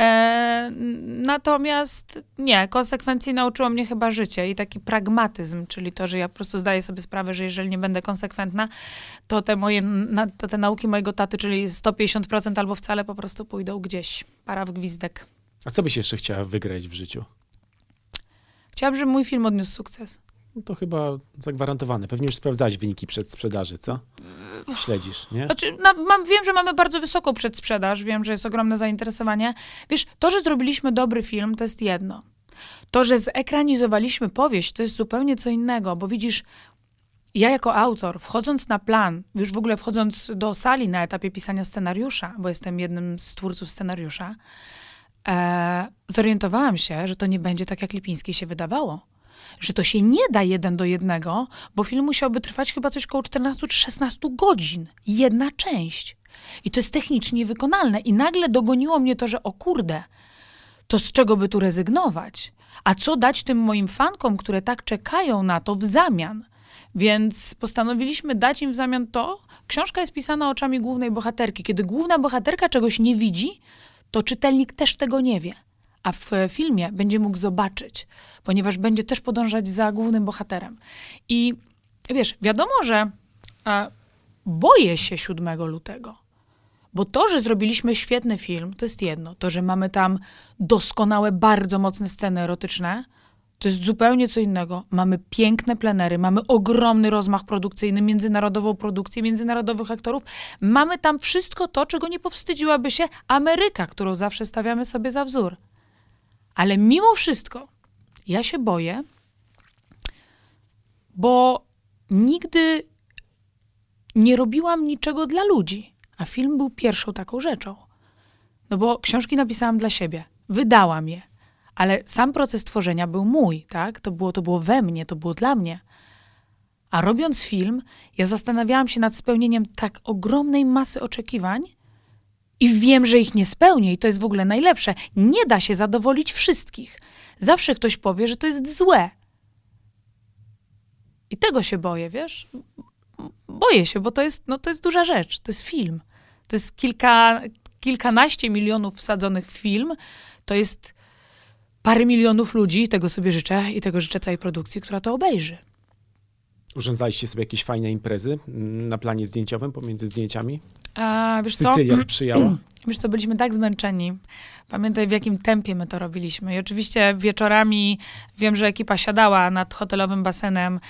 E, natomiast nie, konsekwencji nauczyło mnie chyba życie i taki pragmatyzm, czyli to, że ja po prostu zdaję sobie sprawę, że jeżeli nie będę konsekwentna, to te moje, to te nauki mojego taty, czyli 150% albo wcale po prostu pójdą gdzieś. Para w gwizdek. A co byś jeszcze chciała wygrać w życiu? Chciałabym, żeby mój film odniósł sukces. No to chyba zagwarantowane. Pewnie już sprawdzałeś wyniki przedsprzedaży, co? Śledzisz, nie? Znaczy, no, mam, wiem, że mamy bardzo wysoką przedsprzedaż, wiem, że jest ogromne zainteresowanie. Wiesz, to, że zrobiliśmy dobry film, to jest jedno. To, że zekranizowaliśmy powieść, to jest zupełnie co innego, bo widzisz, ja jako autor, wchodząc na plan, już w ogóle wchodząc do sali na etapie pisania scenariusza, bo jestem jednym z twórców scenariusza, e, zorientowałam się, że to nie będzie tak, jak Lipiński się wydawało. Że to się nie da jeden do jednego, bo film musiałby trwać chyba coś około 14 czy 16 godzin. Jedna część. I to jest technicznie wykonalne. I nagle dogoniło mnie to, że o kurde, to z czego by tu rezygnować? A co dać tym moim fankom, które tak czekają na to w zamian? Więc postanowiliśmy dać im w zamian to. Książka jest pisana oczami głównej bohaterki. Kiedy główna bohaterka czegoś nie widzi, to czytelnik też tego nie wie. A w filmie będzie mógł zobaczyć, ponieważ będzie też podążać za głównym bohaterem. I wiesz, wiadomo, że e, boję się 7 lutego. Bo to, że zrobiliśmy świetny film, to jest jedno. To, że mamy tam doskonałe, bardzo mocne sceny erotyczne, to jest zupełnie co innego. Mamy piękne plenery, mamy ogromny rozmach produkcyjny, międzynarodową produkcję, międzynarodowych aktorów. Mamy tam wszystko to, czego nie powstydziłaby się Ameryka, którą zawsze stawiamy sobie za wzór. Ale mimo wszystko, ja się boję, bo nigdy nie robiłam niczego dla ludzi, a film był pierwszą taką rzeczą. No bo książki napisałam dla siebie, wydałam je, ale sam proces tworzenia był mój, tak? To było, to było we mnie, to było dla mnie. A robiąc film, ja zastanawiałam się nad spełnieniem tak ogromnej masy oczekiwań i wiem, że ich nie spełnię i to jest w ogóle najlepsze. Nie da się zadowolić wszystkich. Zawsze ktoś powie, że to jest złe. I tego się boję, wiesz? Boję się, bo to jest, no, to jest duża rzecz. To jest film. To jest kilka, kilkanaście milionów wsadzonych w film. To jest parę milionów ludzi, tego sobie życzę i tego życzę całej produkcji, która to obejrzy. Urządzaliście sobie jakieś fajne imprezy mm, na planie zdjęciowym pomiędzy zdjęciami? A, wiesz co? Sycylia sprzyjała? Wiesz co, byliśmy tak zmęczeni. Pamiętaj, w jakim tempie my to robiliśmy. I oczywiście wieczorami wiem, że ekipa siadała nad hotelowym basenem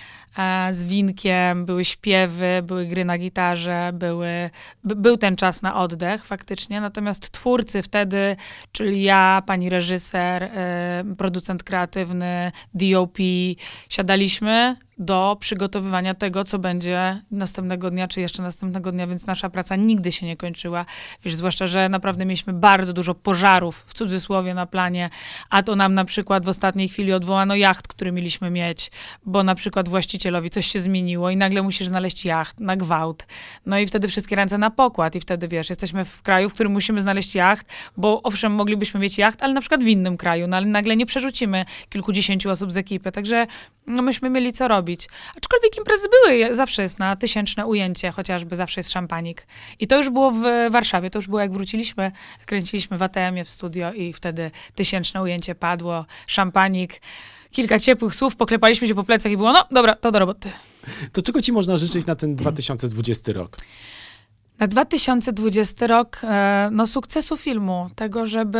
z winkiem, były śpiewy, były gry na gitarze, były, by, był ten czas na oddech faktycznie. Natomiast twórcy wtedy, czyli ja, pani reżyser, e, producent kreatywny, DOP, siadaliśmy do przygotowywania tego, co będzie następnego dnia, czy jeszcze następnego dnia, więc nasza praca nigdy się nie kończyła. Wiesz, zwłaszcza, że naprawdę mieliśmy bardzo dużo pożarów, w cudzysłowie, na planie, a to nam na przykład w ostatniej chwili odwołano jacht, który mieliśmy mieć, bo na przykład właścicielowi coś się zmieniło i nagle musisz znaleźć jacht na gwałt. No i wtedy wszystkie ręce na pokład i wtedy, wiesz, jesteśmy w kraju, w którym musimy znaleźć jacht, bo owszem, moglibyśmy mieć jacht, ale na przykład w innym kraju, no ale nagle nie przerzucimy kilkudziesięciu osób z ekipy, także no myśmy mieli co robić. Aczkolwiek imprezy były, zawsze jest na tysięczne ujęcie, chociażby zawsze jest szampanik. I to już było w Warszawie, to już było jak wróciliśmy, kręciliśmy w ATM-ie w studio i wtedy tysięczne ujęcie padło, szampanik, kilka ciepłych słów, poklepaliśmy się po plecach i było, no dobra, to do roboty. To czego ci można życzyć na ten 2020 rok? Na 2020 rok, e, no sukcesu filmu, tego, żeby,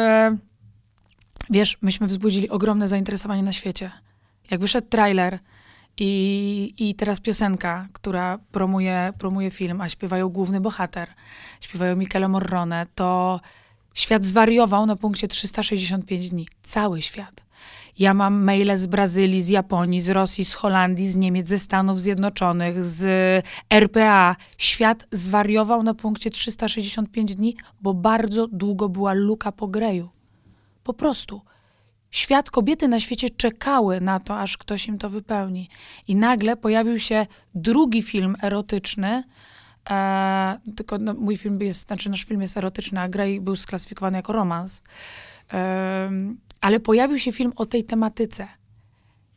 wiesz, myśmy wzbudzili ogromne zainteresowanie na świecie. Jak wyszedł trailer i, i teraz piosenka, która promuje, promuje film, a śpiewają główny bohater, śpiewają Michele Morrone, to świat zwariował na punkcie 365 dni. Cały świat. Ja mam maile z Brazylii, z Japonii, z Rosji, z Holandii, z Niemiec, ze Stanów Zjednoczonych, z RPA. Świat zwariował na punkcie 365 dni, bo bardzo długo była luka po greju. Po prostu. Świat, kobiety na świecie czekały na to, aż ktoś im to wypełni. I nagle pojawił się drugi film erotyczny, E, tylko no, mój film jest, znaczy nasz film jest erotyczny, a Grey był sklasyfikowany jako romans. Em, ale pojawił się film o tej tematyce.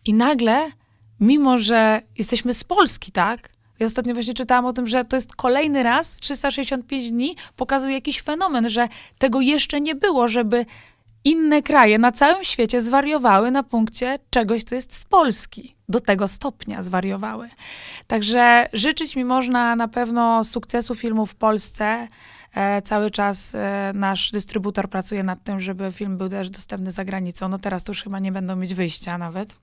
I nagle, mimo że jesteśmy z Polski, tak? Ja ostatnio właśnie czytałam o tym, że to jest kolejny raz, 365 dni, pokazuje jakiś fenomen, że tego jeszcze nie było, żeby inne kraje na całym świecie zwariowały na punkcie czegoś, co jest z Polski. Do tego stopnia zwariowały. Także życzyć mi można na pewno sukcesu filmu w Polsce. E, cały czas e, nasz dystrybutor pracuje nad tym, żeby film był też dostępny za granicą. No teraz to już chyba nie będą mieć wyjścia nawet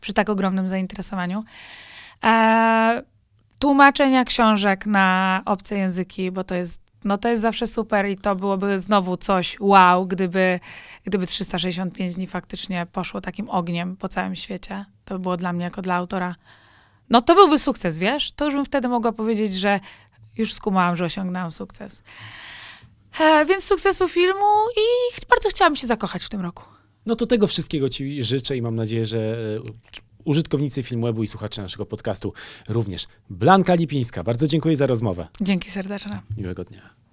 przy tak ogromnym zainteresowaniu. E, tłumaczenia książek na obce języki, bo to jest, no to jest zawsze super i to byłoby znowu coś wow, gdyby, gdyby 365 dni faktycznie poszło takim ogniem po całym świecie. To by było dla mnie jako dla autora. No to byłby sukces, wiesz? To już bym wtedy mogła powiedzieć, że już skumałam, że osiągnęłam sukces. E, więc sukcesu filmu i bardzo chciałam się zakochać w tym roku. No to tego wszystkiego Ci życzę i mam nadzieję, że e, użytkownicy Filmwebu i słuchacze naszego podcastu również. Blanka Lipińska, bardzo dziękuję za rozmowę. Dzięki serdeczne. Miłego dnia.